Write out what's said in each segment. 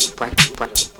little, little bit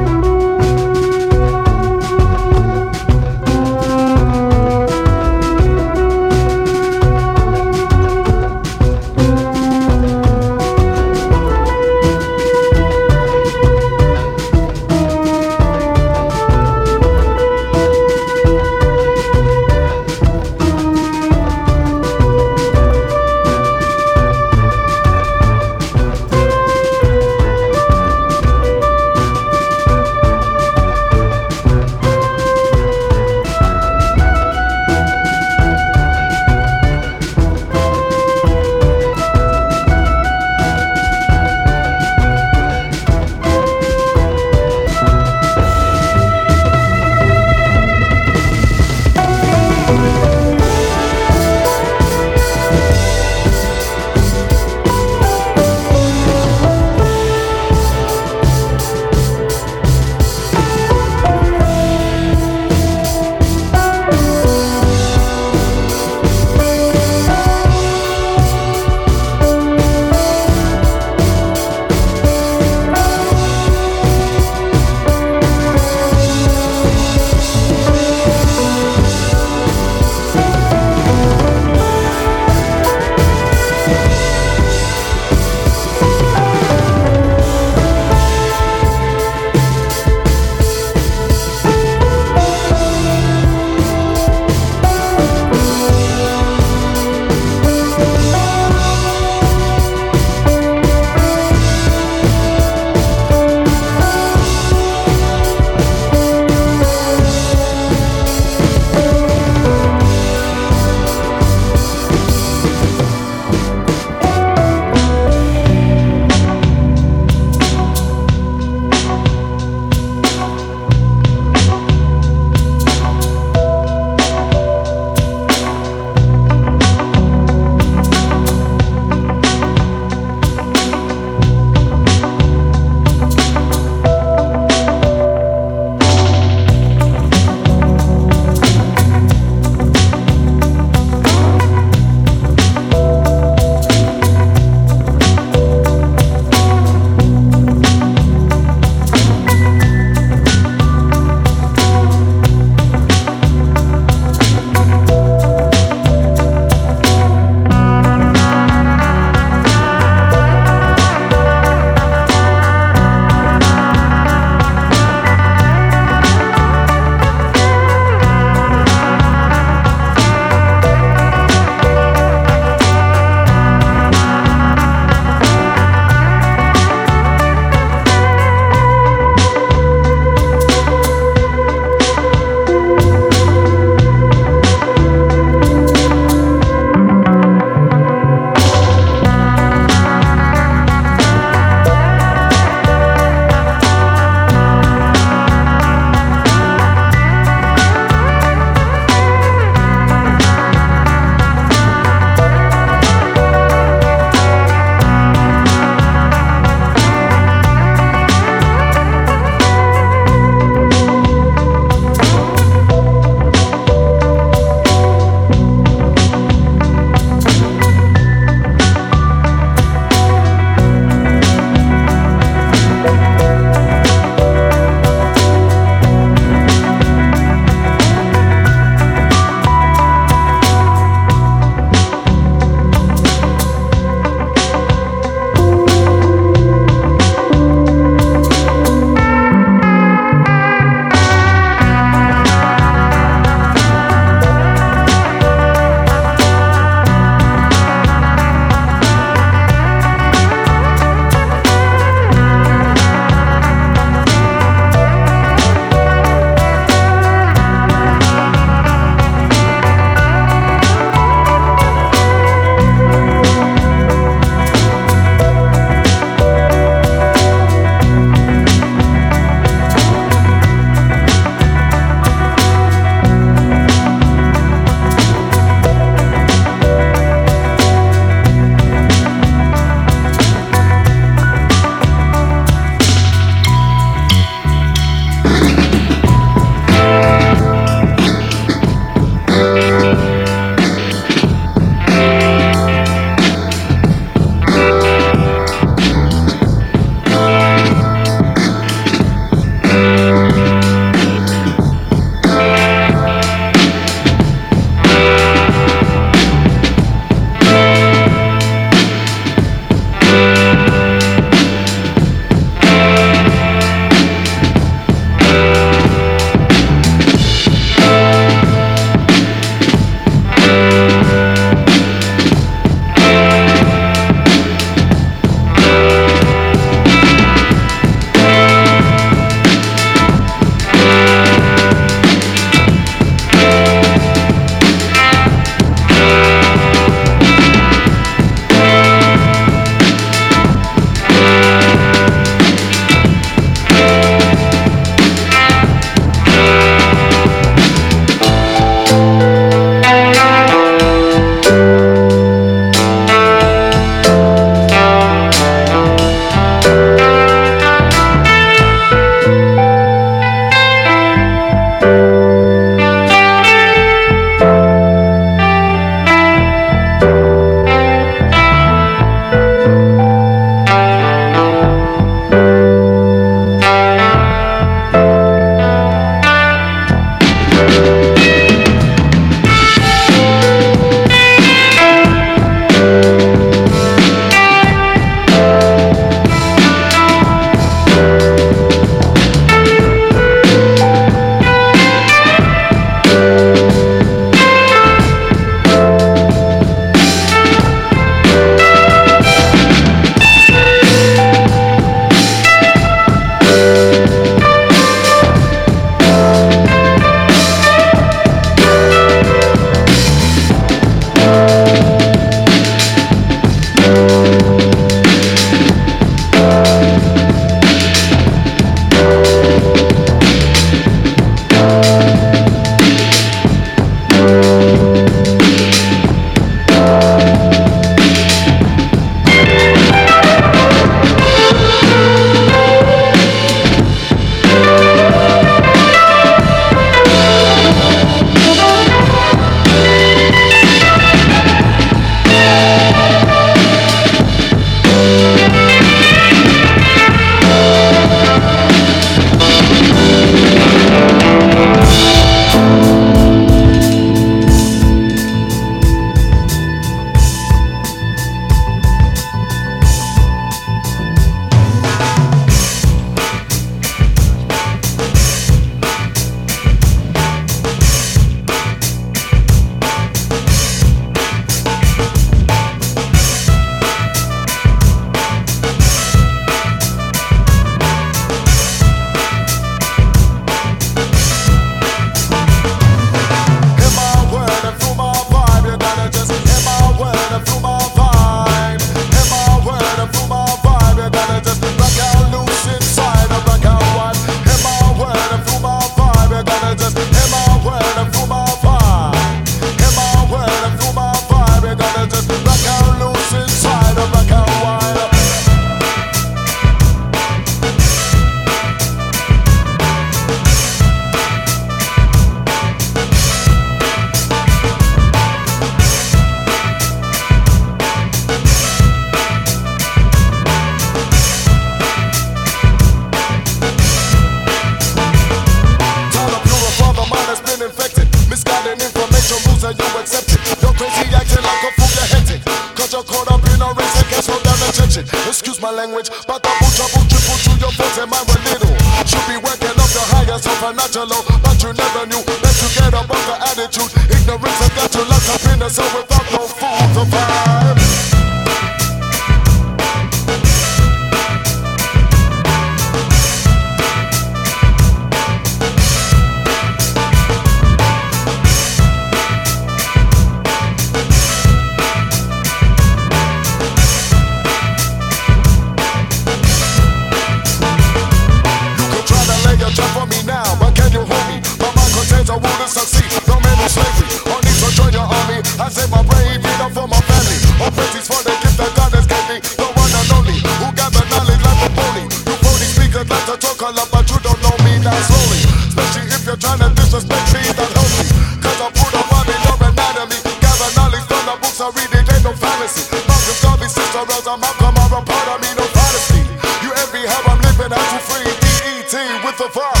sorrows, I'm up, I'm up, I'm part of me, no policy. You envy how I'm living, how you free, DET with the vibe.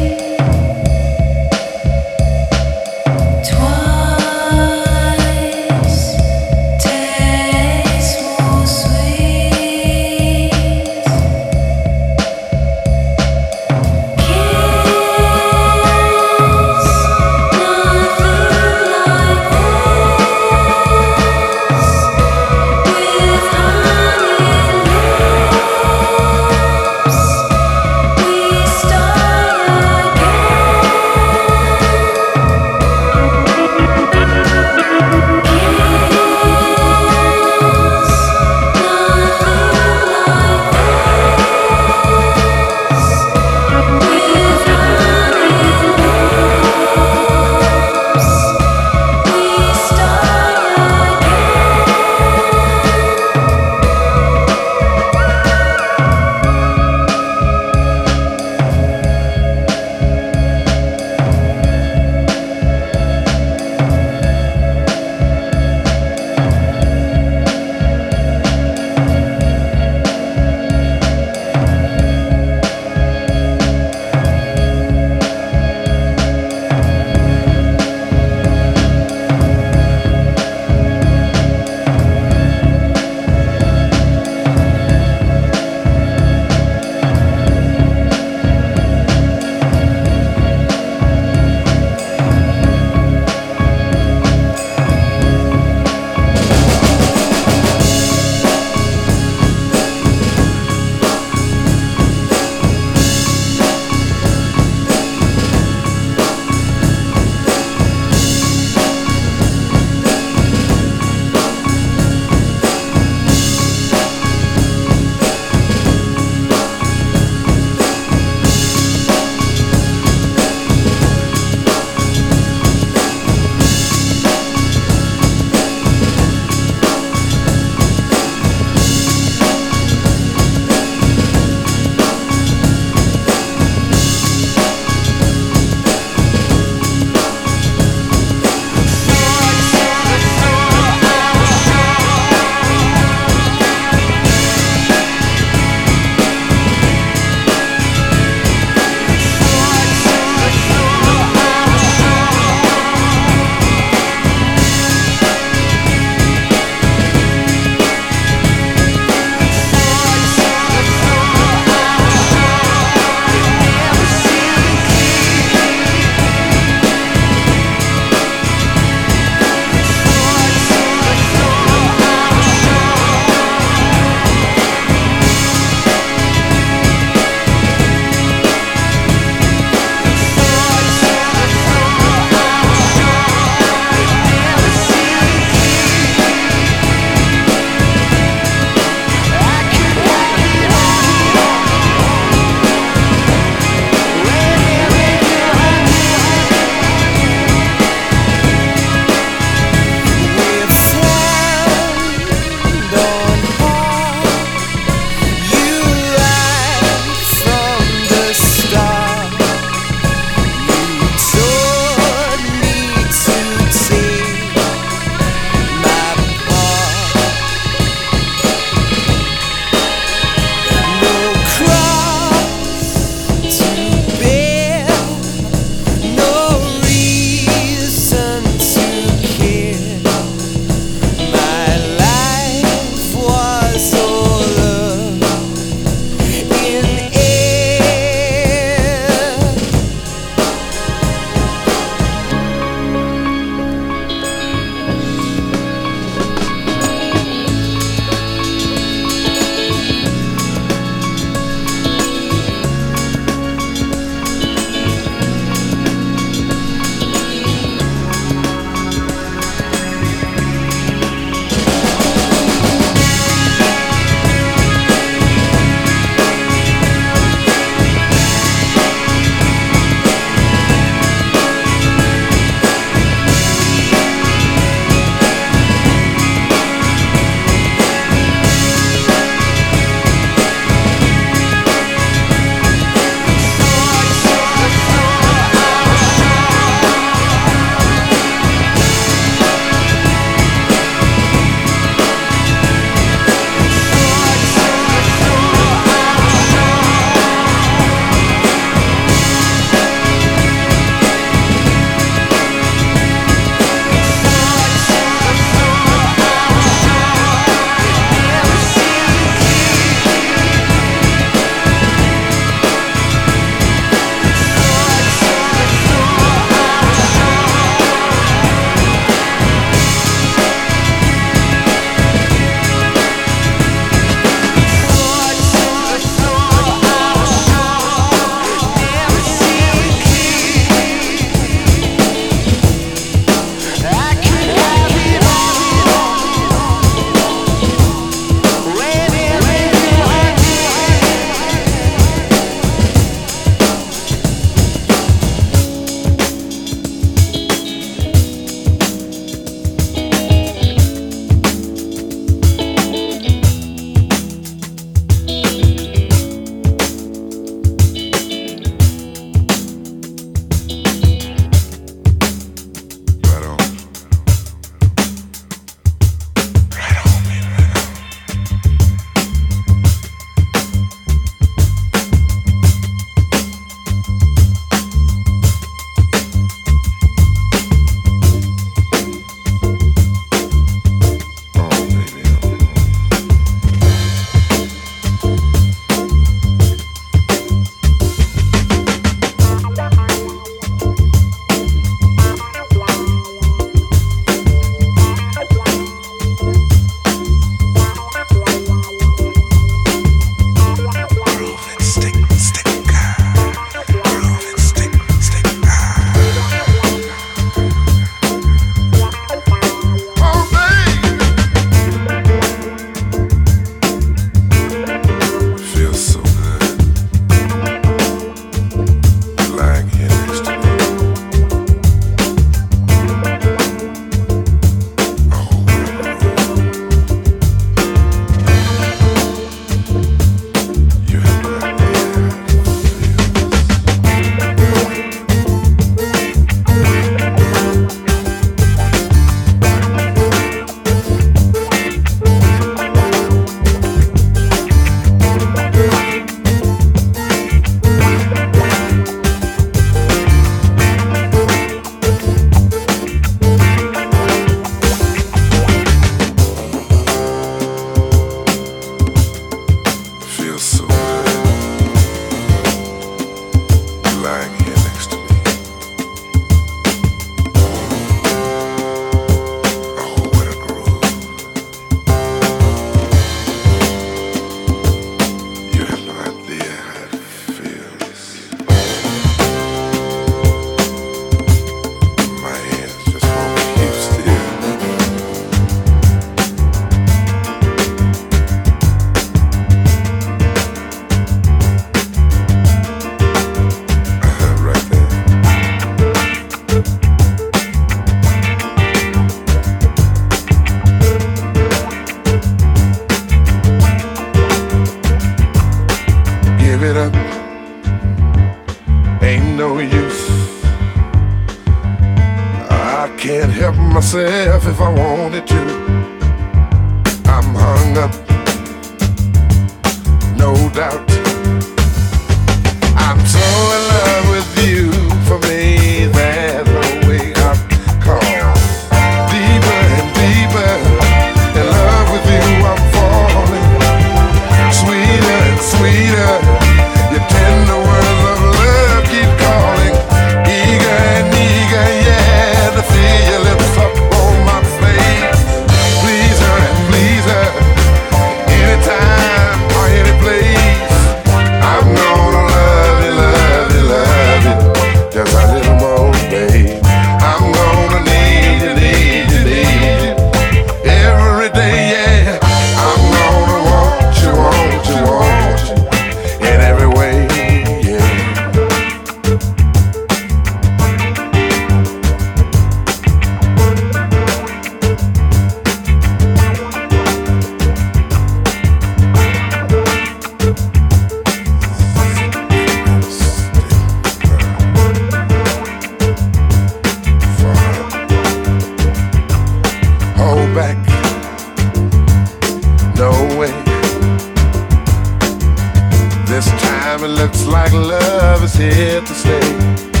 This time it looks like love is here to stay.